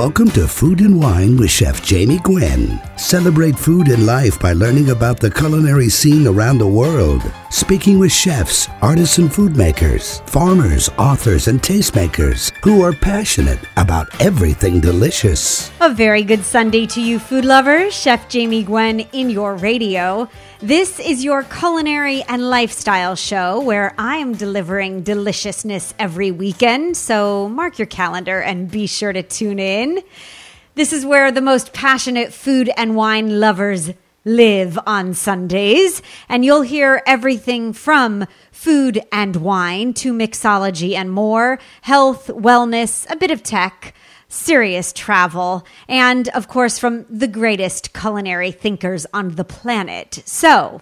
Welcome to Food and Wine with Chef Jamie Gwen. Celebrate food and life by learning about the culinary scene around the world. Speaking with chefs, artists and food makers, farmers, authors, and tastemakers who are passionate about everything delicious. A very good Sunday to you, food lovers. Chef Jamie Gwen in your radio. This is your culinary and lifestyle show where I am delivering deliciousness every weekend. So mark your calendar and be sure to tune in. This is where the most passionate food and wine lovers live on Sundays, and you'll hear everything from food and wine to mixology and more, health, wellness, a bit of tech, serious travel, and of course, from the greatest culinary thinkers on the planet. So,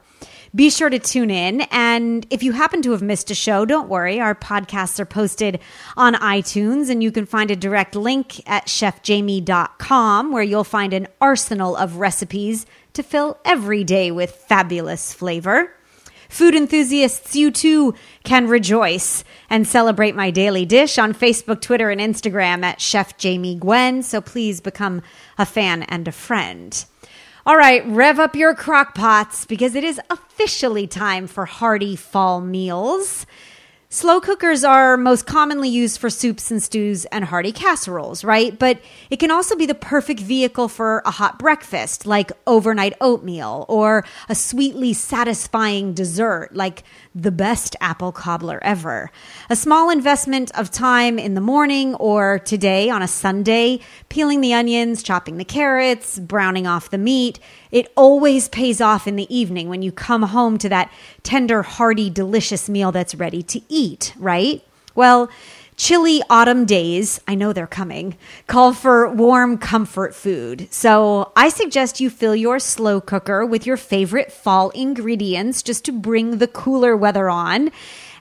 be sure to tune in. And if you happen to have missed a show, don't worry. Our podcasts are posted on iTunes, and you can find a direct link at chefjamie.com where you'll find an arsenal of recipes to fill every day with fabulous flavor. Food enthusiasts, you too can rejoice and celebrate my daily dish on Facebook, Twitter, and Instagram at Chef Jamie Gwen. So please become a fan and a friend. All right, rev up your crock pots because it is officially time for hearty fall meals. Slow cookers are most commonly used for soups and stews and hearty casseroles, right? But it can also be the perfect vehicle for a hot breakfast, like overnight oatmeal, or a sweetly satisfying dessert, like the best apple cobbler ever. A small investment of time in the morning or today on a Sunday, peeling the onions, chopping the carrots, browning off the meat, it always pays off in the evening when you come home to that tender, hearty, delicious meal that's ready to eat, right? Well, chilly autumn days, I know they're coming, call for warm comfort food. So I suggest you fill your slow cooker with your favorite fall ingredients just to bring the cooler weather on.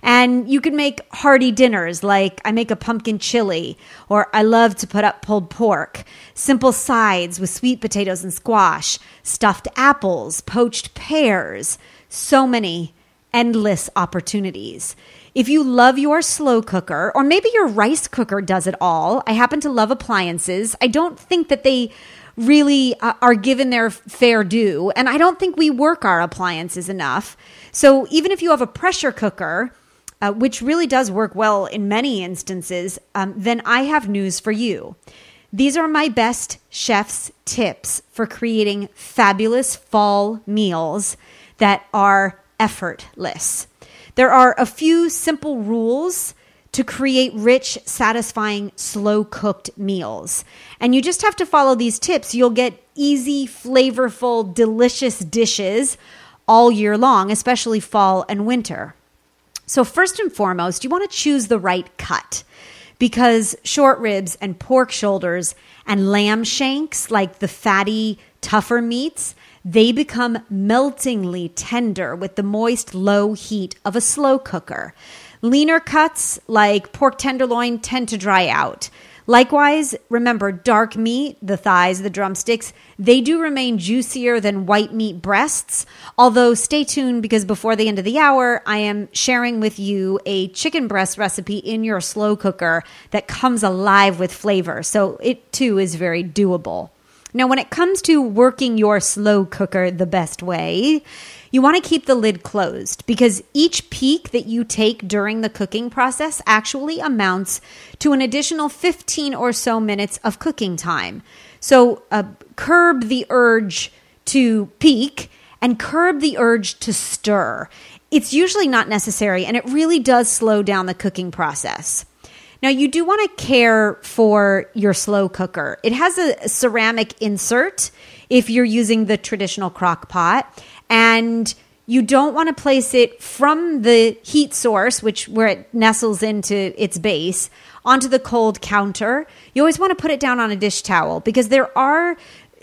And you can make hearty dinners like I make a pumpkin chili, or I love to put up pulled pork, simple sides with sweet potatoes and squash, stuffed apples, poached pears. So many endless opportunities. If you love your slow cooker, or maybe your rice cooker does it all, I happen to love appliances. I don't think that they really uh, are given their fair due, and I don't think we work our appliances enough. So even if you have a pressure cooker, uh, which really does work well in many instances, um, then I have news for you. These are my best chef's tips for creating fabulous fall meals that are effortless. There are a few simple rules to create rich, satisfying, slow cooked meals. And you just have to follow these tips. You'll get easy, flavorful, delicious dishes all year long, especially fall and winter. So, first and foremost, you want to choose the right cut because short ribs and pork shoulders and lamb shanks, like the fatty, tougher meats, they become meltingly tender with the moist, low heat of a slow cooker. Leaner cuts, like pork tenderloin, tend to dry out. Likewise, remember dark meat, the thighs, the drumsticks, they do remain juicier than white meat breasts. Although, stay tuned because before the end of the hour, I am sharing with you a chicken breast recipe in your slow cooker that comes alive with flavor. So, it too is very doable. Now, when it comes to working your slow cooker the best way, you want to keep the lid closed because each peek that you take during the cooking process actually amounts to an additional 15 or so minutes of cooking time. So, uh, curb the urge to peek and curb the urge to stir. It's usually not necessary and it really does slow down the cooking process. Now, you do want to care for your slow cooker. It has a ceramic insert if you're using the traditional crock pot, and you don't want to place it from the heat source, which where it nestles into its base, onto the cold counter. You always want to put it down on a dish towel because there are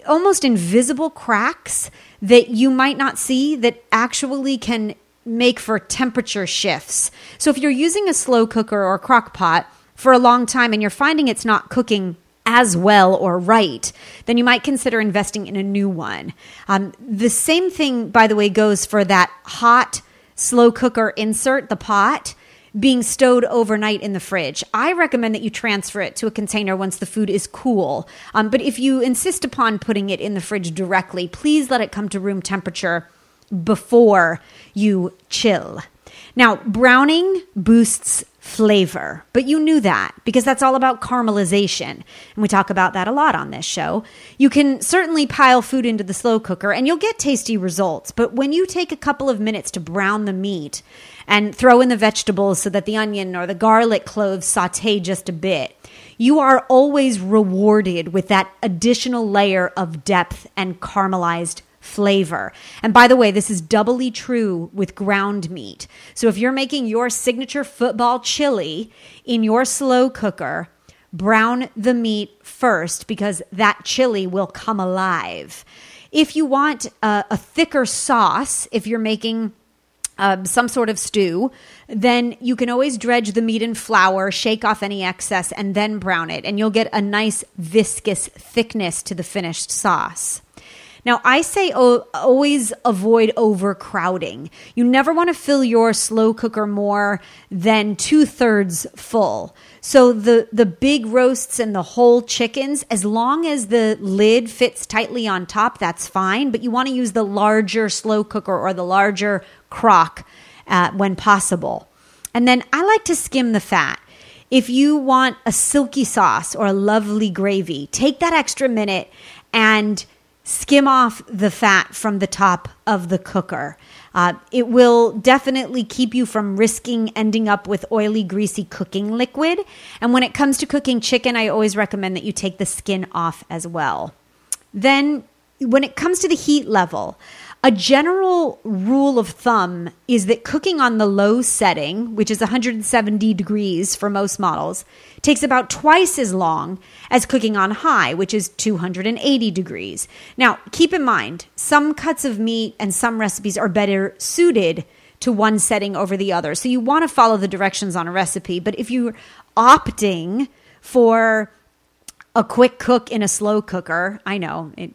almost invisible cracks that you might not see that actually can make for temperature shifts. So if you're using a slow cooker or crock pot, for a long time and you're finding it's not cooking as well or right, then you might consider investing in a new one. Um, the same thing, by the way, goes for that hot slow cooker insert, the pot. being stowed overnight in the fridge. I recommend that you transfer it to a container once the food is cool. Um, but if you insist upon putting it in the fridge directly, please let it come to room temperature before you chill. Now, browning boosts flavor, but you knew that because that's all about caramelization. And we talk about that a lot on this show. You can certainly pile food into the slow cooker and you'll get tasty results, but when you take a couple of minutes to brown the meat and throw in the vegetables so that the onion or the garlic cloves saute just a bit, you are always rewarded with that additional layer of depth and caramelized flavor. And by the way, this is doubly true with ground meat. So if you're making your signature football chili in your slow cooker, brown the meat first because that chili will come alive. If you want a, a thicker sauce, if you're making uh, some sort of stew, then you can always dredge the meat in flour, shake off any excess, and then brown it. And you'll get a nice viscous thickness to the finished sauce. Now, I say oh, always avoid overcrowding. You never want to fill your slow cooker more than two thirds full. So the the big roasts and the whole chickens, as long as the lid fits tightly on top, that's fine. But you want to use the larger slow cooker or the larger crock uh, when possible. And then I like to skim the fat. If you want a silky sauce or a lovely gravy, take that extra minute and skim off the fat from the top of the cooker. Uh, it will definitely keep you from risking ending up with oily, greasy cooking liquid. And when it comes to cooking chicken, I always recommend that you take the skin off as well. Then, when it comes to the heat level, a general rule of thumb is that cooking on the low setting, which is 170 degrees for most models, takes about twice as long as cooking on high, which is 280 degrees. Now, keep in mind, some cuts of meat and some recipes are better suited to one setting over the other. So you want to follow the directions on a recipe, but if you're opting for a quick cook in a slow cooker, I know it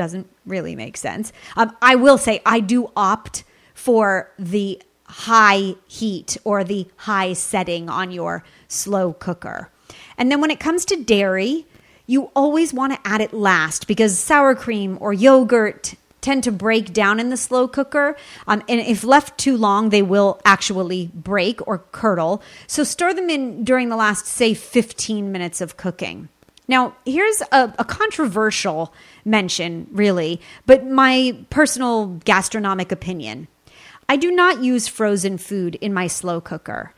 doesn't really make sense. Um, I will say I do opt for the high heat or the high setting on your slow cooker. And then when it comes to dairy, you always want to add it last because sour cream or yogurt tend to break down in the slow cooker. Um, and if left too long, they will actually break or curdle. So stir them in during the last, say, 15 minutes of cooking. Now, here's a, a, controversial mention, really, but my personal gastronomic opinion. I do not use frozen food in my slow cooker.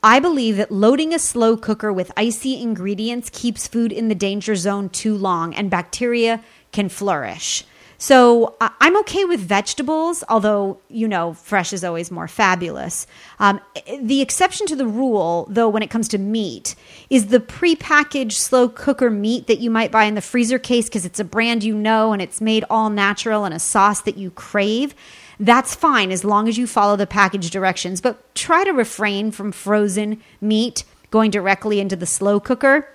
I believe that loading a slow cooker with icy ingredients keeps food in the danger zone too long and bacteria can flourish. So I'm okay with vegetables, although, you know, fresh is always more fabulous. Um, the exception to the rule, though, when it comes to meat, is the prepackaged slow cooker meat that you might buy in the freezer case because it's a brand you know and it's made all natural and a sauce that you crave. That's fine as long as you follow the package directions, but try to refrain from frozen meat going directly into the slow cooker.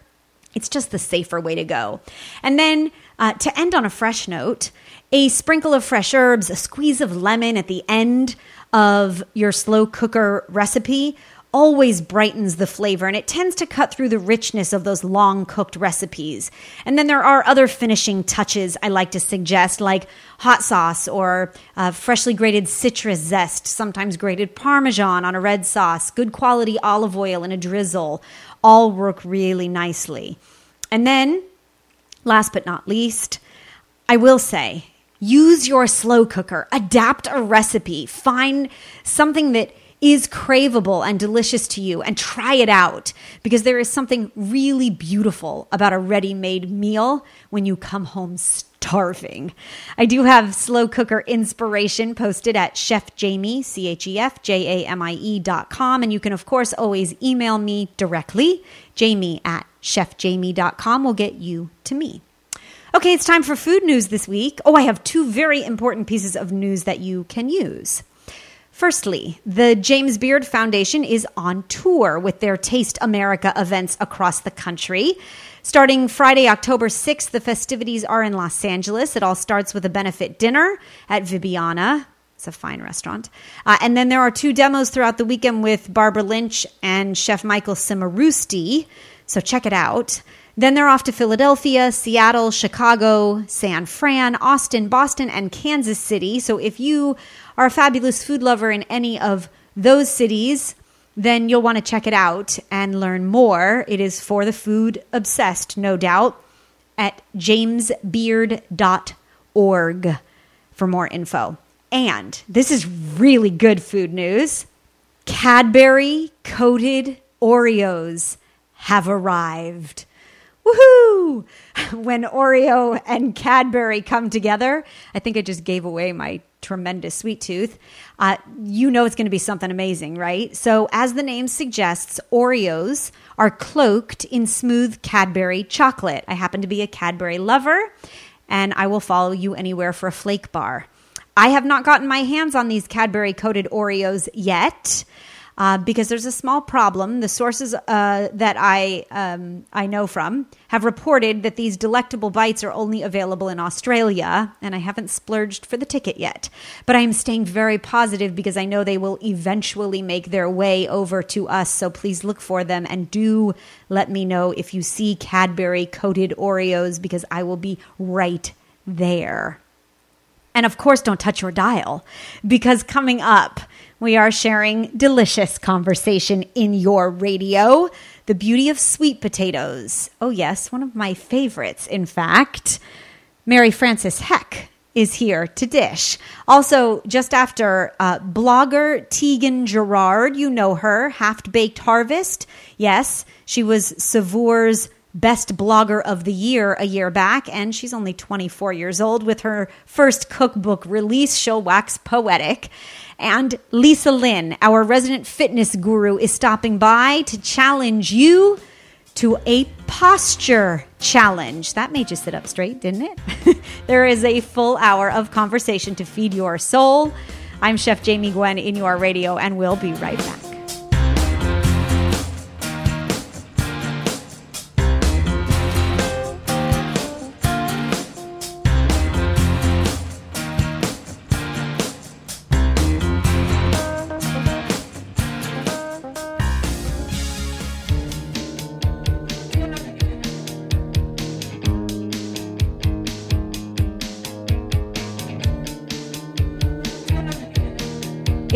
It's just the safer way to go. And then uh, to end on a fresh note, a sprinkle of fresh herbs, a squeeze of lemon at the end of your slow cooker recipe always brightens the flavor and it tends to cut through the richness of those long cooked recipes. And then there are other finishing touches I like to suggest, like hot sauce or uh, freshly grated citrus zest, sometimes grated parmesan on a red sauce, good quality olive oil in a drizzle, all work really nicely. And then, last but not least, I will say use your slow cooker, adapt a recipe, find something that is craveable and delicious to you and try it out because there is something really beautiful about a ready made meal when you come home starving. I do have slow cooker inspiration posted at Chef Jamie, C H E F J A M I E dot com. And you can, of course, always email me directly. Jamie at chefjamie.com will get you to me. Okay, it's time for food news this week. Oh, I have two very important pieces of news that you can use. Firstly, the James Beard Foundation is on tour with their Taste America events across the country. Starting Friday, October 6th, the festivities are in Los Angeles. It all starts with a benefit dinner at Vibiana It's a fine restaurant. Uh, and then there are two demos throughout the weekend with Barbara Lynch and Chef Michael Cimarusti. So check it out. Then they're off to Philadelphia, Seattle, Chicago, San Fran, Austin, Boston, and Kansas City. So if you are a fabulous food lover in any of those cities, then you'll want to check it out and learn more. It is for the food obsessed, no doubt, at jamesbeard.org for more info. And this is really good food news Cadbury coated Oreos have arrived. Woohoo! When Oreo and Cadbury come together, I think I just gave away my tremendous sweet tooth. Uh, you know it's going to be something amazing, right? So, as the name suggests, Oreos are cloaked in smooth Cadbury chocolate. I happen to be a Cadbury lover, and I will follow you anywhere for a flake bar. I have not gotten my hands on these Cadbury coated Oreos yet. Uh, because there's a small problem. The sources uh, that I um, I know from have reported that these delectable bites are only available in Australia, and I haven't splurged for the ticket yet. But I am staying very positive because I know they will eventually make their way over to us. So please look for them and do let me know if you see Cadbury coated Oreos because I will be right there. And of course, don't touch your dial because coming up, we are sharing delicious conversation in your radio. The beauty of sweet potatoes. Oh, yes, one of my favorites, in fact. Mary Frances Heck is here to dish. Also, just after uh, blogger Tieghan Gerard, you know her, Half Baked Harvest. Yes, she was Saveur's Best Blogger of the Year a year back, and she's only 24 years old with her first cookbook release. She'll wax poetic. And Lisa Lynn, our resident fitness guru, is stopping by to challenge you to a posture challenge. That made you sit up straight, didn't it? there is a full hour of conversation to feed your soul. I'm Chef Jamie Gwen in your radio, and we'll be right back.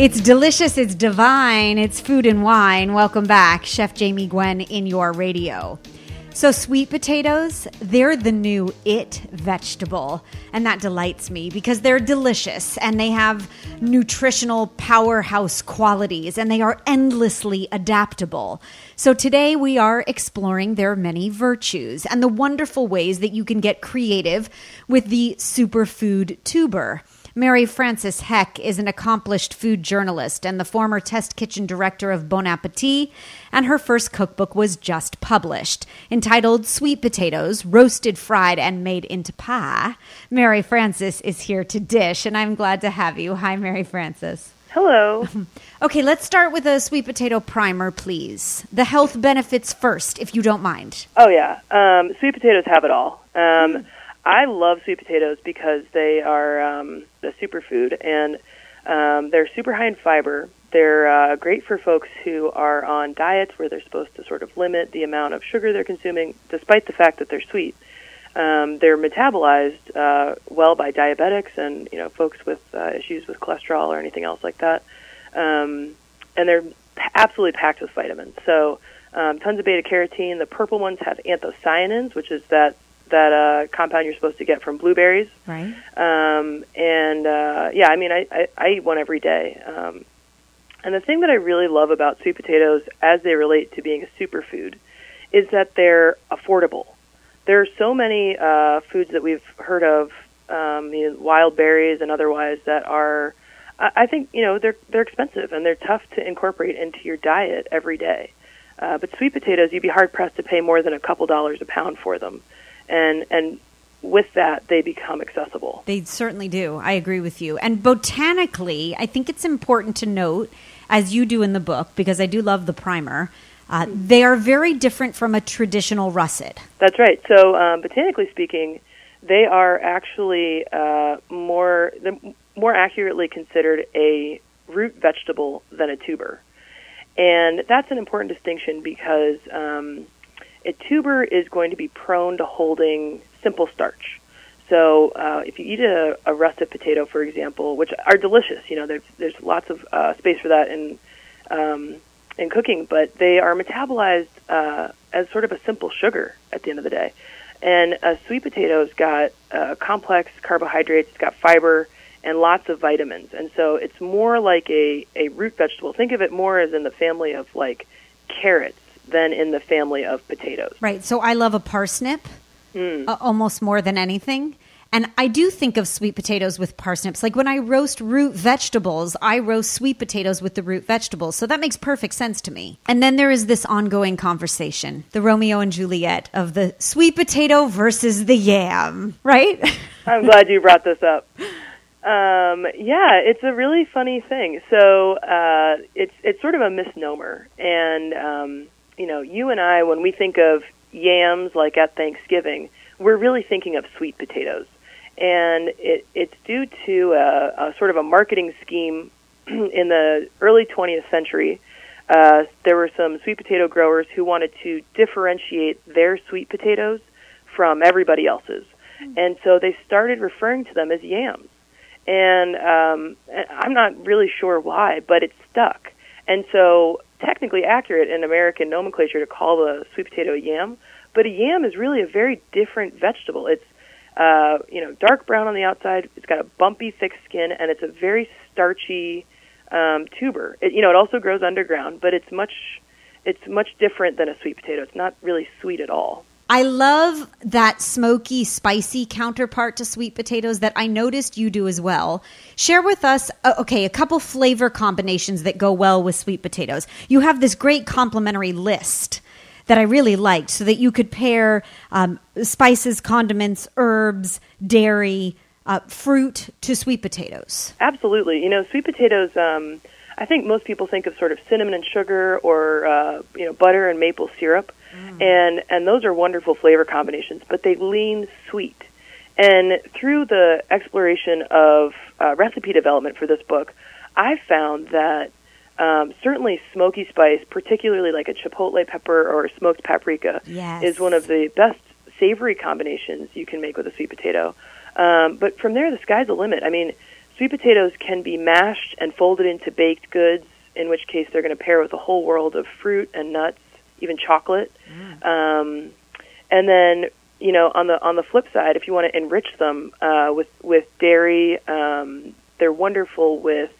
It's delicious, it's divine, it's food and wine. Welcome back, Chef Jamie Gwen in your radio. So, sweet potatoes, they're the new it vegetable. And that delights me because they're delicious and they have nutritional powerhouse qualities and they are endlessly adaptable. So, today we are exploring their many virtues and the wonderful ways that you can get creative with the superfood tuber. Mary Frances Heck is an accomplished food journalist and the former test kitchen director of Bon Appetit, and her first cookbook was just published. Entitled Sweet Potatoes, Roasted, Fried, and Made into Pie, Mary Frances is here to dish, and I'm glad to have you. Hi, Mary Frances. Hello. okay, let's start with a sweet potato primer, please. The health benefits first, if you don't mind. Oh, yeah. Um, sweet potatoes have it all. Um, mm. I love sweet potatoes because they are um, the superfood, and um, they're super high in fiber. They're uh, great for folks who are on diets where they're supposed to sort of limit the amount of sugar they're consuming, despite the fact that they're sweet. Um, they're metabolized uh, well by diabetics and you know folks with uh, issues with cholesterol or anything else like that, um, and they're absolutely packed with vitamins. So um, tons of beta carotene. The purple ones have anthocyanins, which is that that uh, compound you're supposed to get from blueberries. Right. Um, and uh, yeah, I mean, I, I, I eat one every day. Um, and the thing that I really love about sweet potatoes as they relate to being a superfood is that they're affordable. There are so many uh, foods that we've heard of, um, you know, wild berries and otherwise, that are, I think, you know, they're they're expensive and they're tough to incorporate into your diet every day. Uh, but sweet potatoes, you'd be hard pressed to pay more than a couple dollars a pound for them and and with that they become accessible. They certainly do. I agree with you. And botanically, I think it's important to note, as you do in the book, because I do love the primer. Uh, they are very different from a traditional russet. That's right. So, um, botanically speaking, they are actually uh, more more accurately considered a root vegetable than a tuber. And that's an important distinction because um, a tuber is going to be prone to holding simple starch. So uh, if you eat a, a russet potato, for example, which are delicious, you know, there's there's lots of uh, space for that in um, in cooking, but they are metabolized uh, as sort of a simple sugar at the end of the day. And a sweet potato's got uh, complex carbohydrates, it's got fiber, and lots of vitamins. And so it's more like a, a root vegetable. Think of it more as in the family of like carrots than in the family of potatoes. Right. So I love a parsnip mm. uh, almost more than anything. And I do think of sweet potatoes with parsnips. Like when I roast root vegetables, I roast sweet potatoes with the root vegetables. So that makes perfect sense to me. And then there is this ongoing conversation the Romeo and Juliet of the sweet potato versus the yam, right? I'm glad you brought this up. Um, yeah, it's a really funny thing. So uh, it's it's sort of a misnomer, and um, you know, you and I, when we think of yams, like at Thanksgiving, we're really thinking of sweet potatoes and it, it's due to a, a sort of a marketing scheme in the early 20th century. Uh, there were some sweet potato growers who wanted to differentiate their sweet potatoes from everybody else's, mm-hmm. and so they started referring to them as yams. And um, I'm not really sure why, but it stuck. And so, technically accurate in American nomenclature to call the sweet potato a yam, but a yam is really a very different vegetable. It's uh, you know, dark brown on the outside. It's got a bumpy, thick skin, and it's a very starchy um, tuber. It, you know, it also grows underground, but it's much it's much different than a sweet potato. It's not really sweet at all. I love that smoky, spicy counterpart to sweet potatoes that I noticed you do as well. Share with us, uh, okay, a couple flavor combinations that go well with sweet potatoes. You have this great complementary list that I really liked, so that you could pair um, spices, condiments, herbs, dairy, uh, fruit to sweet potatoes. Absolutely. You know, sweet potatoes. Um, I think most people think of sort of cinnamon and sugar, or uh, you know, butter and maple syrup, mm. and and those are wonderful flavor combinations. But they lean sweet. And through the exploration of uh, recipe development for this book, I found that um, certainly, smoky spice, particularly like a chipotle pepper or smoked paprika, yes. is one of the best savory combinations you can make with a sweet potato. Um, but from there, the sky's the limit. I mean, sweet potatoes can be mashed and folded into baked goods, in which case they're going to pair with a whole world of fruit and nuts, even chocolate. Mm. Um, and then, you know, on the on the flip side, if you want to enrich them uh, with with dairy, um, they're wonderful with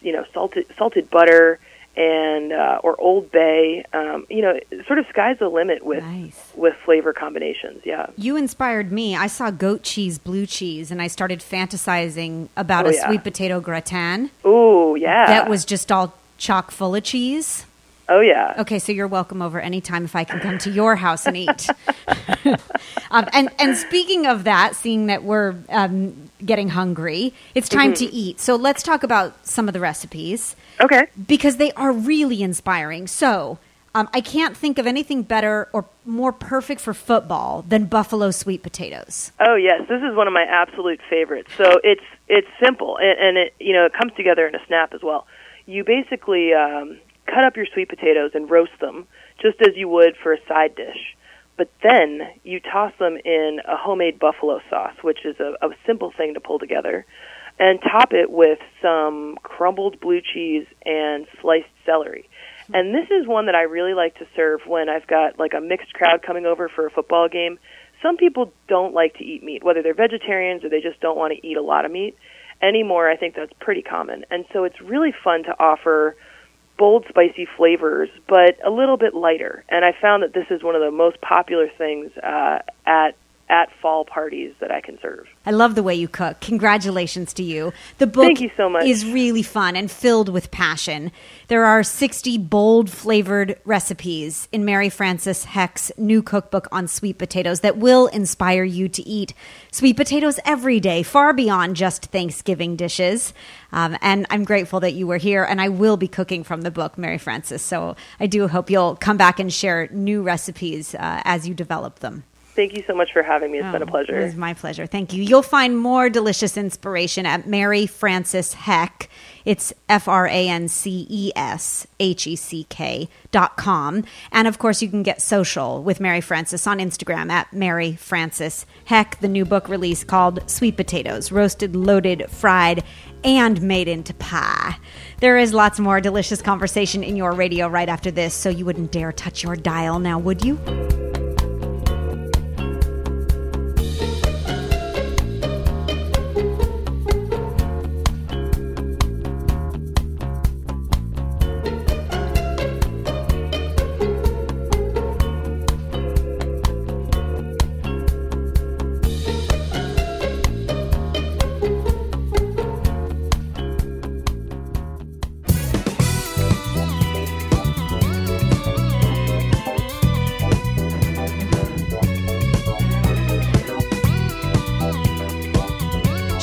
you know salted salted butter and uh, or Old Bay. Um, you know, sort of sky's the limit with nice. with flavor combinations. Yeah, you inspired me. I saw goat cheese, blue cheese, and I started fantasizing about oh, a yeah. sweet potato gratin. Oh yeah, that was just all chock full of cheese. Oh yeah. Okay, so you're welcome over anytime if I can come to your house and eat. um, and and speaking of that, seeing that we're um, getting hungry, it's time mm-hmm. to eat. So let's talk about some of the recipes. Okay. Because they are really inspiring. So. Um, I can't think of anything better or more perfect for football than buffalo sweet potatoes. Oh yes, this is one of my absolute favorites. So it's it's simple and, and it you know it comes together in a snap as well. You basically um, cut up your sweet potatoes and roast them just as you would for a side dish. But then you toss them in a homemade buffalo sauce, which is a, a simple thing to pull together, and top it with some crumbled blue cheese and sliced celery. And this is one that I really like to serve when I've got like a mixed crowd coming over for a football game. Some people don't like to eat meat, whether they're vegetarians or they just don't want to eat a lot of meat anymore. I think that's pretty common. And so it's really fun to offer bold, spicy flavors, but a little bit lighter. And I found that this is one of the most popular things uh, at at fall parties that I can serve. I love the way you cook. Congratulations to you. The book Thank you so much. is really fun and filled with passion. There are 60 bold flavored recipes in Mary Frances Heck's new cookbook on sweet potatoes that will inspire you to eat sweet potatoes every day, far beyond just Thanksgiving dishes. Um, and I'm grateful that you were here, and I will be cooking from the book, Mary Frances. So I do hope you'll come back and share new recipes uh, as you develop them. Thank you so much for having me. It's Oh, been a oh, pleasure. It was my pleasure. Thank you. You'll find more delicious inspiration at Mary Frances Heck. It's F R A N C E S H E C K dot com. And of course, you can get social with Mary Frances on Instagram at Mary Frances Heck. The new book release called Sweet Potatoes Roasted, Loaded, Fried, and Made into Pie. There is lots more delicious conversation in your radio right after this, so you wouldn't dare touch your dial now, would you?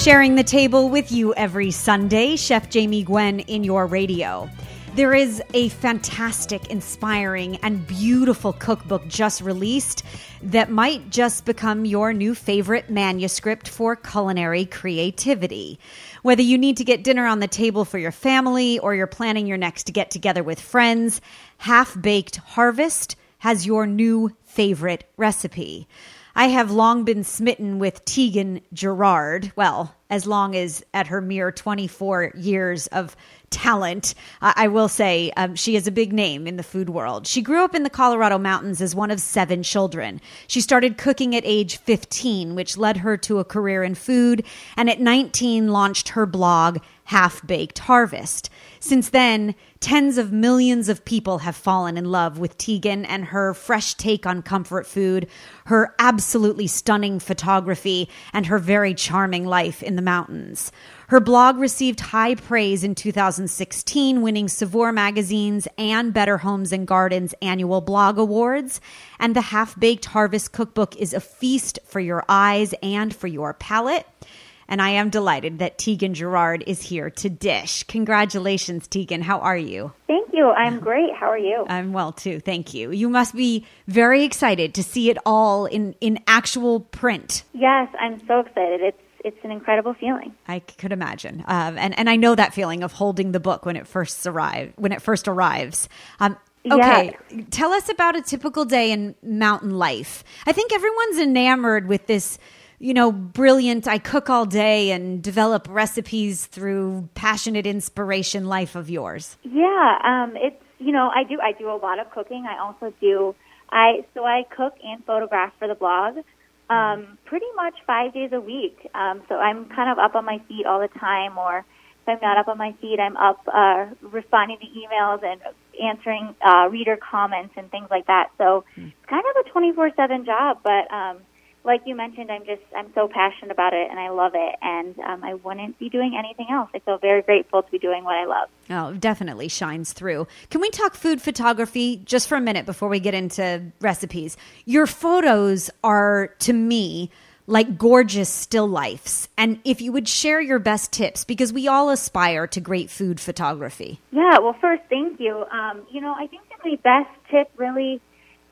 Sharing the table with you every Sunday, Chef Jamie Gwen in your radio. There is a fantastic, inspiring, and beautiful cookbook just released that might just become your new favorite manuscript for culinary creativity. Whether you need to get dinner on the table for your family or you're planning your next get together with friends, Half Baked Harvest has your new favorite recipe. I have long been smitten with Tieghan Gerard. Well, as long as at her mere 24 years of talent, I will say um, she is a big name in the food world. She grew up in the Colorado mountains as one of seven children. She started cooking at age 15, which led her to a career in food, and at 19 launched her blog, Half Baked Harvest. Since then, tens of millions of people have fallen in love with Tieghan and her fresh take on comfort food, her absolutely stunning photography, and her very charming life in the mountains. Her blog received high praise in 2016, winning Saveur Magazine's and Better Homes and Gardens annual blog awards. And the Half Baked Harvest Cookbook is a feast for your eyes and for your palate and I am delighted that Tieghan Gerard is here to dish. Congratulations, Tieghan. How are you? Thank you. I'm great. How are you? I'm well too. Thank you. You must be very excited to see it all in, in actual print. Yes, I'm so excited. It's it's an incredible feeling. I could imagine, um, and and I know that feeling of holding the book when it first arrive when it first arrives. Um, okay, Yeah. tell us about a typical day in mountain life. I think everyone's enamored with this. You know, brilliant. I cook all day and develop recipes through passionate inspiration life of yours. Yeah, um, it's you know I do I do a lot of cooking. I also do I so I cook and photograph for the blog, um, pretty much five days a week. Um, so I'm kind of up on my feet all the time, or if I'm not up on my feet, I'm up uh, responding to emails and answering uh, reader comments and things like that. So it's kind of a 24/7 job, but um, like you mentioned, I'm just I'm so passionate about it and I love it, and um, I wouldn't be doing anything else. I feel very grateful to be doing what I love. Oh, definitely shines through. Can we talk food photography just for a minute before we get into recipes? Your photos are, to me, like gorgeous still lifes. And if you would share your best tips, because we all aspire to great food photography. Yeah, well, first, thank you. Um, you know, I think that my best tip really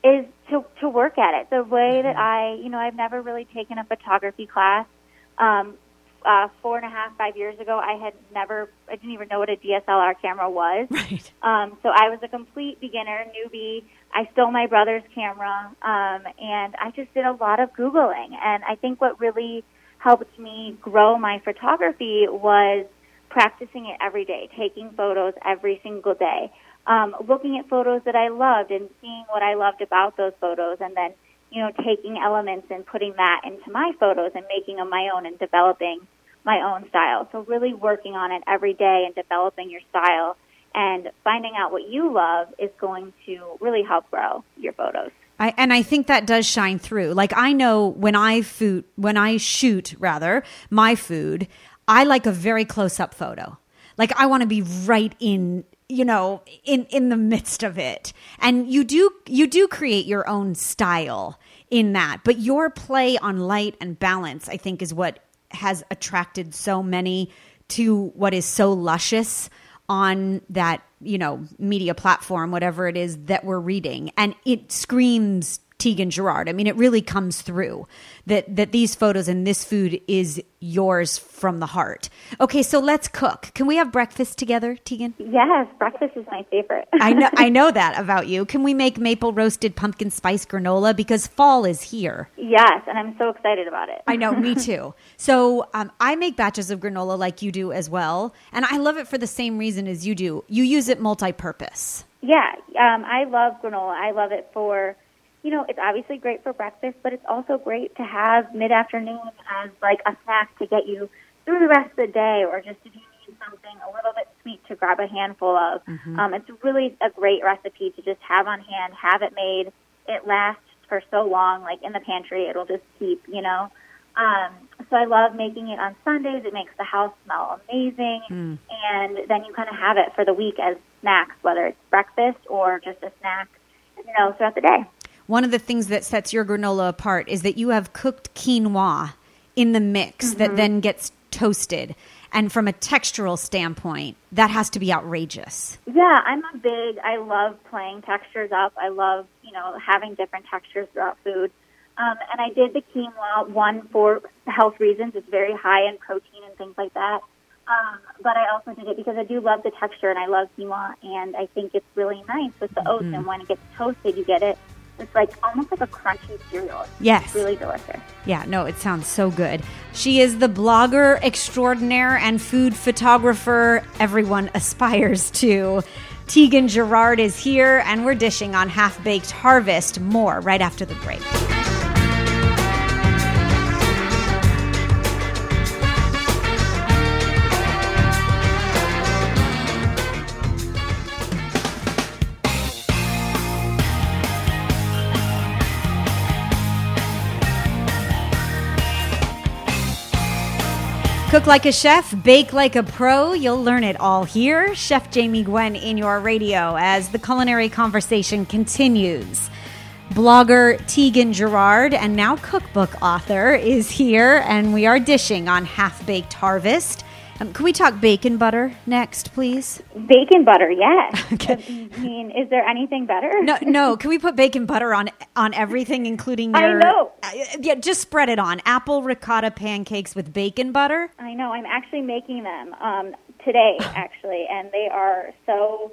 is to to work at it. The way that I, you know, I've never really taken a photography class. Um, uh, four and a half, five years ago, I had never, I didn't even know what a DSLR camera was. Right. Um, so I was a complete beginner, newbie. I stole my brother's camera, um, and I just did a lot of Googling. And I think what really helped me grow my photography was practicing it every day, taking photos every single day, um, looking at photos that I loved and seeing what I loved about those photos, and then you know taking elements and putting that into my photos and making them my own and developing my own style. So really working on it every day and developing your style and finding out what you love is going to really help grow your photos. I, and I think that does shine through. Like I know when I food, when I shoot rather my food, I like a very close up photo. Like I want to be right in, you know, in in the midst of it. And you do you do create your own style in that, but your play on light and balance, I think, is what has attracted so many to what is so luscious on that you know media platform whatever it is that we're reading and it screams Tieghan Gerard. I mean, it really comes through that that these photos and this food is yours from the heart. Okay, so let's cook. Can we have breakfast together, Tieghan? Yes, breakfast is my favorite. I know I know that about you. Can we make maple roasted pumpkin spice granola because fall is here? Yes, and I'm so excited about it. I know, me too. So um, I make batches of granola like you do as well, and I love it for the same reason as you do. You use it multi-purpose. Yeah, um, I love granola. I love it for you know, it's obviously great for breakfast, but it's also great to have mid afternoon as like a snack to get you through the rest of the day, or just if you need something a little bit sweet to grab a handful of. Mm-hmm. Um, it's really a great recipe to just have on hand, have it made. It lasts for so long, like in the pantry, it'll just keep, you know. Um, so I love making it on Sundays. It makes the house smell amazing, mm. and then you kind of have it for the week as snacks, whether it's breakfast or just a snack, you know, throughout the day one of the things that sets your granola apart is that you have cooked quinoa in the mix mm-hmm. that then gets toasted. And from a textural standpoint, that has to be outrageous. Yeah, I'm a big, I love playing textures up. I love, you know, having different textures throughout food. Um, and I did the quinoa one for health reasons. It's very high in protein and things like that. Um, but I also did it because I do love the texture and I love quinoa, and I think it's really nice with the oats. Mm-hmm. And when it gets toasted, you get it it's like almost like a crunchy cereal. Yes. It's really delicious. Yeah, no, it sounds so good. She is the blogger extraordinaire and food photographer everyone aspires to. Tieghan Gerard is here, and we're dishing on Half Baked Harvest. More right after the break. Cook like a chef, bake like a pro. You'll learn it all here. Chef Jamie Gwen in your radio as the culinary conversation continues. Blogger Tieghan Gerard and now cookbook author is here, and we are dishing on Half Baked Harvest. Um, can we talk bacon butter next, please? Bacon butter, yes. okay. I mean, is there anything better? No, no. Can we put bacon butter on on everything, including your? I know. Uh, yeah, just spread it on apple ricotta pancakes with bacon butter. I know. I'm actually making them um, today, actually, and they are so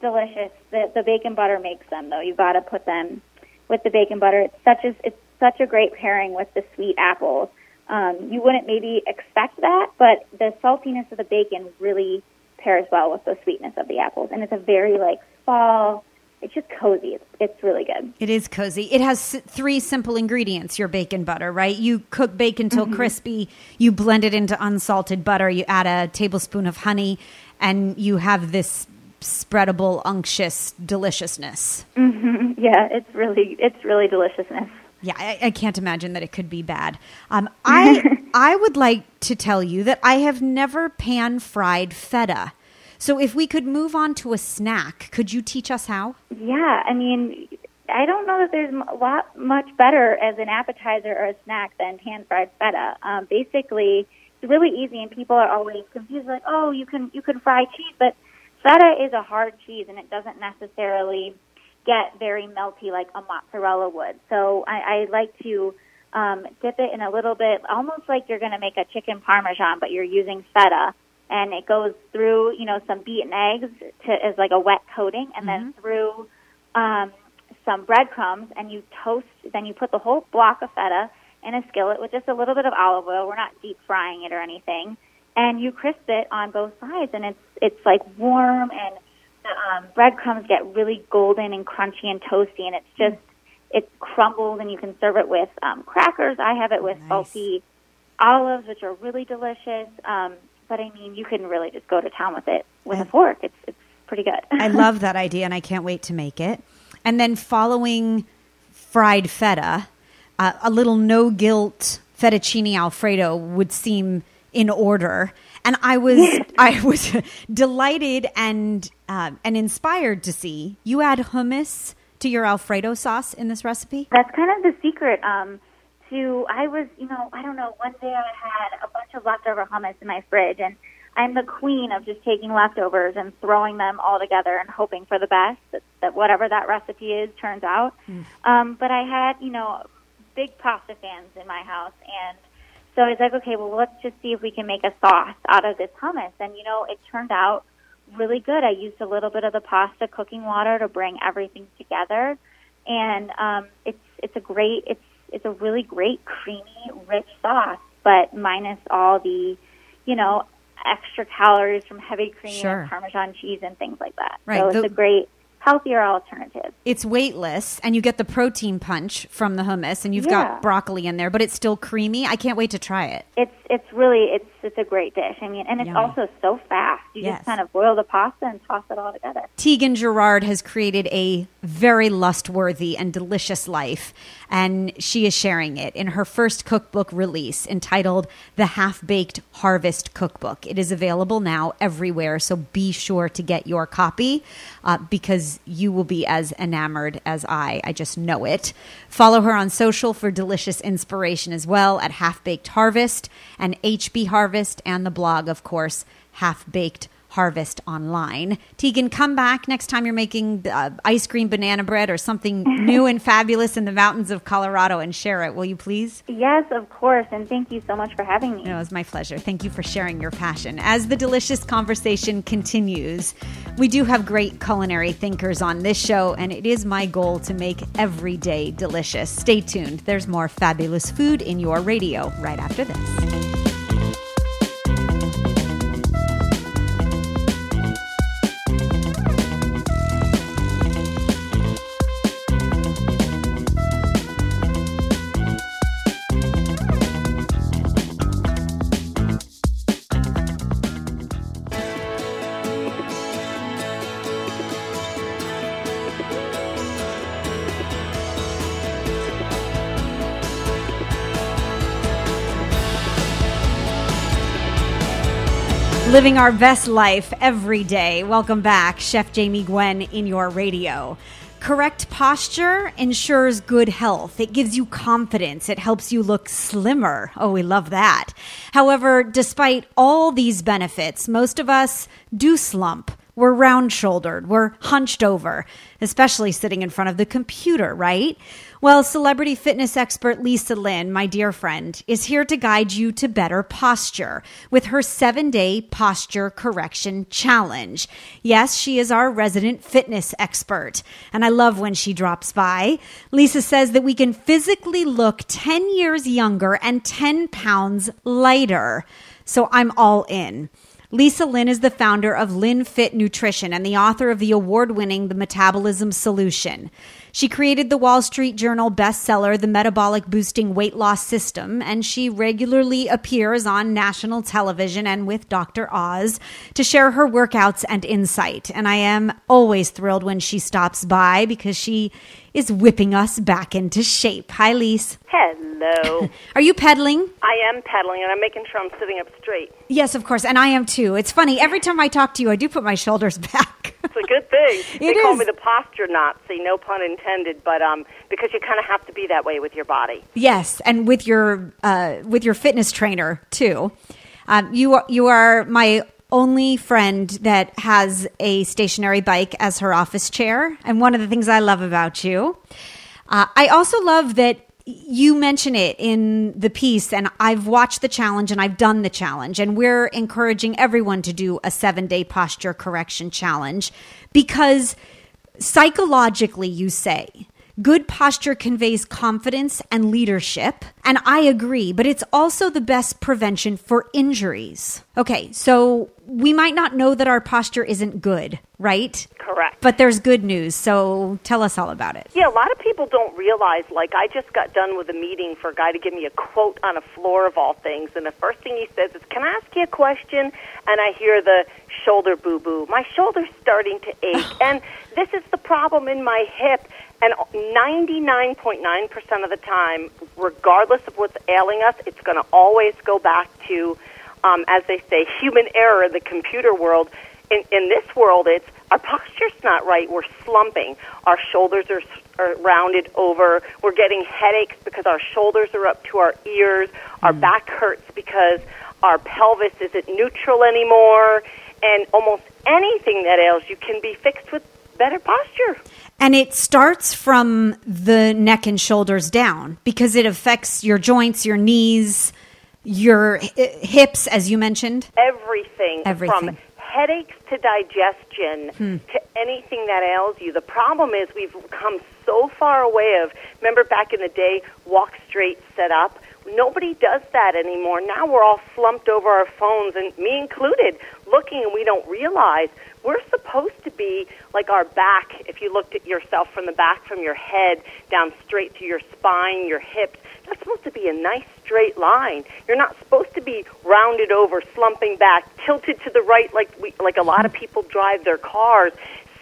delicious. The the bacon butter makes them, though. You've got to put them with the bacon butter. It's such a it's such a great pairing with the sweet apples. Um, you wouldn't maybe expect that, but the saltiness of the bacon really pairs well with the sweetness of the apples, and it's a very like fall. It's just cozy. It's, it's really good. It is cozy. It has three simple ingredients. Your bacon butter, right? You cook bacon till mm-hmm. crispy. You blend it into unsalted butter. You add a tablespoon of honey, and you have this spreadable, unctuous deliciousness. Mm-hmm. Yeah, it's really it's really deliciousness. Yeah, I, I, can't imagine that it could be bad. Um, I I would like to tell you that I have never pan fried feta. So if we could move on to a snack, could you teach us how? Yeah, I mean, I don't know that there's a lot much better as an appetizer or a snack than pan fried feta. Um, basically, it's really easy, and people are always confused, like, oh, you can you can fry cheese, but feta is a hard cheese, and it doesn't necessarily get very melty like a mozzarella would. So I, I like to um, dip it in a little bit, almost like you're going to make a chicken parmesan, but you're using feta, and it goes through, you know, some beaten eggs to as like a wet coating, and mm-hmm. then through um, some breadcrumbs, and you toast. Then you put the whole block of feta in a skillet with just a little bit of olive oil. We're not deep frying it or anything, and you crisp it on both sides, and it's it's like warm and the um, breadcrumbs get really golden and crunchy and toasty, and it's just it's crumbled, and you can serve it with um, crackers. I have it with nice. salty olives, which are really delicious. Um, but I mean, you can really just go to town with it with a fork. It's it's pretty good. I love that idea, and I can't wait to make it. And then following fried feta, uh, a little no guilt fettuccine alfredo would seem in order and I was I was delighted and uh, and inspired to see you add hummus to your Alfredo sauce in this recipe. That's kind of the secret. Um, to I was you know I don't know one day I had a bunch of leftover hummus in my fridge and I'm the queen of just taking leftovers and throwing them all together and hoping for the best that, that whatever that recipe is turns out. Mm. Um, but I had, you know, big pasta fans in my house, and so I was like, okay, well, let's just see if we can make a sauce out of this hummus. And you know, it turned out really good. I used a little bit of the pasta cooking water to bring everything together, and um, it's it's a great it's it's a really great creamy rich sauce, but minus all the, you know, extra calories from heavy cream sure. and Parmesan cheese and things like that. Right. So it's the, a great healthier alternative. It's weightless, and you get the protein punch from the hummus, and you've yeah. got broccoli in there, but it's still creamy. I can't wait to try it. It's it's really it's it's a great dish. I mean, and it's Yummy. also so fast. You yes. just kind of boil the pasta and toss it all together. Tieghan Gerard has created a very lust-worthy and delicious life, and she is sharing it in her first cookbook release entitled "The Half Baked Harvest Cookbook." It is available now everywhere, so be sure to get your copy uh, because you will be as enamored as I. I just know it. Follow her on social for delicious inspiration as well at Half Baked Harvest and HB Harvest, and the blog, of course, Half Baked Harvest Online. Tieghan, come back next time you're making uh, ice cream banana bread or something new and fabulous in the mountains of Colorado and share it, will you please? Yes, of course. And thank you so much for having me. it was my pleasure. Thank you for sharing your passion. As the delicious conversation continues, we do have great culinary thinkers on this show, and it is my goal to make every day delicious. Stay tuned. There's more fabulous food in your radio right after this. Living our best life every day. Welcome back, Chef Jamie Gwen in your radio. Correct posture ensures good health. It gives you confidence. It helps you look slimmer. Oh, we love that. However, despite all these benefits, most of us do slump. We're round shouldered. We're hunched over, especially sitting in front of the computer, right? Well, celebrity fitness expert Lisa Lynn, my dear friend, is here to guide you to better posture with her seven day posture correction challenge. Yes, she is our resident fitness expert, and I love when she drops by. Lisa says that we can physically look 10 years younger and 10 pounds lighter. So I'm all in. Lisa Lynn is the founder of Lynn Fit Nutrition and the author of the award winning The Metabolism Solution. She created the Wall Street Journal bestseller, The Metabolic Boosting Weight Loss System, and she regularly appears on national television and with Dr. Oz to share her workouts and insight. And I am always thrilled when she stops by because she is whipping us back into shape. Hi, Lise. Hello. Are you pedaling? I am pedaling, and I'm making sure I'm sitting up straight. Yes, of course, and I am too. It's funny. Every time I talk to you, I do put my shoulders back. it's a good thing. It they is. call me the posture Nazi, no pun intended, but um, because you kind of have to be that way with your body. Yes, and with your uh, with your fitness trainer too. Um, you are, you are my only friend that has a stationary bike as her office chair. And one of the things I love about you, uh, I also love that you mention it in the piece, and I've watched the challenge and I've done the challenge, and we're encouraging everyone to do a seven day posture correction challenge because psychologically, you say, Good posture conveys confidence and leadership. And I agree, but it's also the best prevention for injuries. Okay, so we might not know that our posture isn't good, right? Correct. But there's good news, so tell us all about it. Yeah, a lot of people don't realize, like, I just got done with a meeting for a guy to give me a quote on a floor of all things, and the first thing he says is, Can I ask you a question? And I hear the shoulder boo boo. My shoulder's starting to ache, and this is the problem in my hip. And 99.9% of the time, regardless of what's ailing us, it's going to always go back to, um, as they say, human error in the computer world. In, in this world, it's our posture's not right. We're slumping. Our shoulders are, are rounded over. We're getting headaches because our shoulders are up to our ears. Our mm. back hurts because our pelvis isn't neutral anymore, and almost anything that ails you can be fixed with better posture. And it starts from the neck and shoulders down because it affects your joints, your knees, your hips, as you mentioned. Everything, Everything. from headaches to digestion Hmm. to anything that ails you. The problem is we've come so far away of remember back in the day, walk straight, set up. Nobody does that anymore. Now we're all slumped over our phones, and me included, looking, and we don't realize we're supposed to be like our back. If you looked at yourself from the back, from your head down straight to your spine, your hips, that's supposed to be a nice straight line. You're not supposed to be rounded over, slumping back, tilted to the right, like we, like a lot of people drive their cars.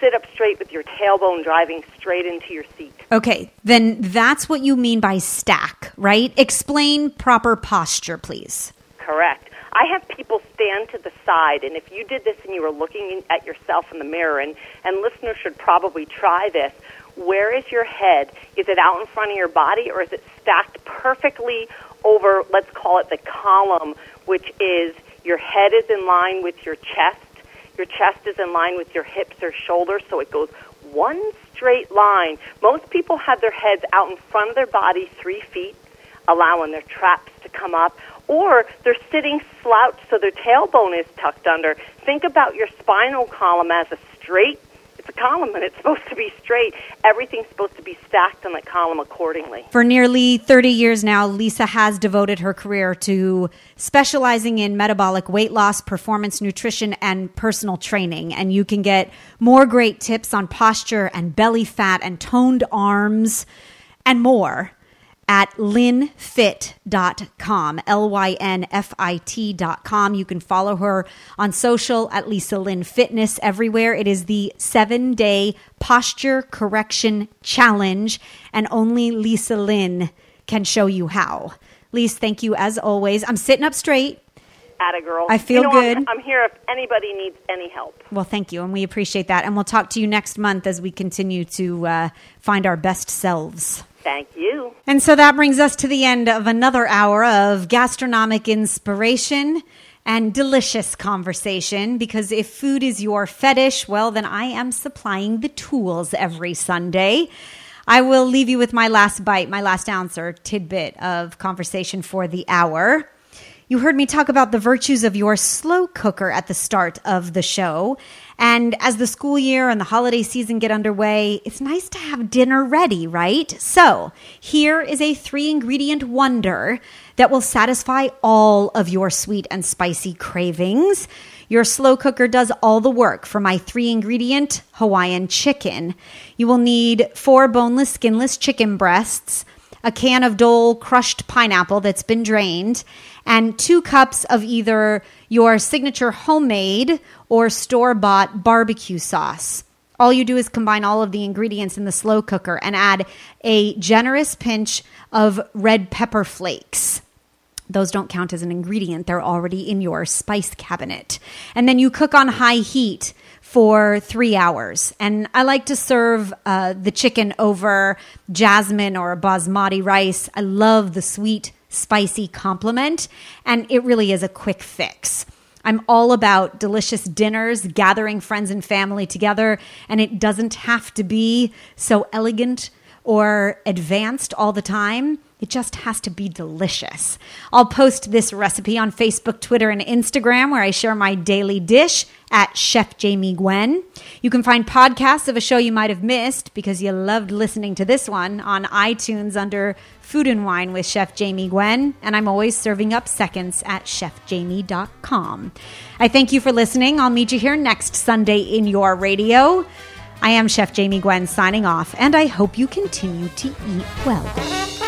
Sit up straight with your tailbone driving straight into your seat. Okay, then that's what you mean by stack, right? Explain proper posture, please. Correct. I have people stand to the side, and if you did this and you were looking at yourself in the mirror, and, and listeners should probably try this, where is your head? Is it out in front of your body, or is it stacked perfectly over, let's call it the column, which is your head is in line with your chest, your chest is in line with your hips or shoulders, so it goes one straight line. Most people have their heads out in front of their body three feet, allowing their traps to come up, or they're sitting slouched so their tailbone is tucked under. Think about your spinal column as a straight. It's a column and it's supposed to be straight. Everything's supposed to be stacked on the column accordingly. For nearly 30 years now, Lisa has devoted her career to specializing in metabolic weight loss, performance nutrition, and personal training. And you can get more great tips on posture and belly fat and toned arms and more at linfit.com, L Y N F I T.com. You can follow her on social at Lisa Lynn Fitness everywhere. It is the seven day posture correction challenge, and only Lisa Lynn can show you how. Lisa, thank you as always. I'm sitting up straight. Atta girl. I feel you know, good. I'm, I'm here if anybody needs any help. Well, thank you, and we appreciate that. And we'll talk to you next month as we continue to uh, find our best selves. Thank you. And so that brings us to the end of another hour of gastronomic inspiration and delicious conversation. Because if food is your fetish, well, then I am supplying the tools every Sunday. I will leave you with my last bite, my last ounce or tidbit of conversation for the hour. You heard me talk about the virtues of your slow cooker at the start of the show. And as the school year and the holiday season get underway, it's nice to have dinner ready, right? So, here is a three ingredient wonder that will satisfy all of your sweet and spicy cravings. Your slow cooker does all the work for my three ingredient Hawaiian chicken. You will need four boneless, skinless chicken breasts, a can of Dole crushed pineapple that's been drained, and two cups of either your signature homemade or store bought barbecue sauce. All you do is combine all of the ingredients in the slow cooker and add a generous pinch of red pepper flakes. Those don't count as an ingredient, they're already in your spice cabinet. And then you cook on high heat for three hours. And I like to serve uh, the chicken over jasmine or basmati rice. I love the sweet, spicy complement, and it really is a quick fix. I'm all about delicious dinners, gathering friends and family together, and it doesn't have to be so elegant or advanced all the time. It just has to be delicious. I'll post this recipe on Facebook, Twitter, and Instagram, where I share my daily dish at Chef Jamie Gwen. You can find podcasts of a show you might have missed because you loved listening to this one on iTunes under Food and Wine with Chef Jamie Gwen. And I'm always serving up seconds at chefjamie.com. I thank you for listening. I'll meet you here next Sunday in your radio. I am Chef Jamie Gwen signing off, and I hope you continue to eat well.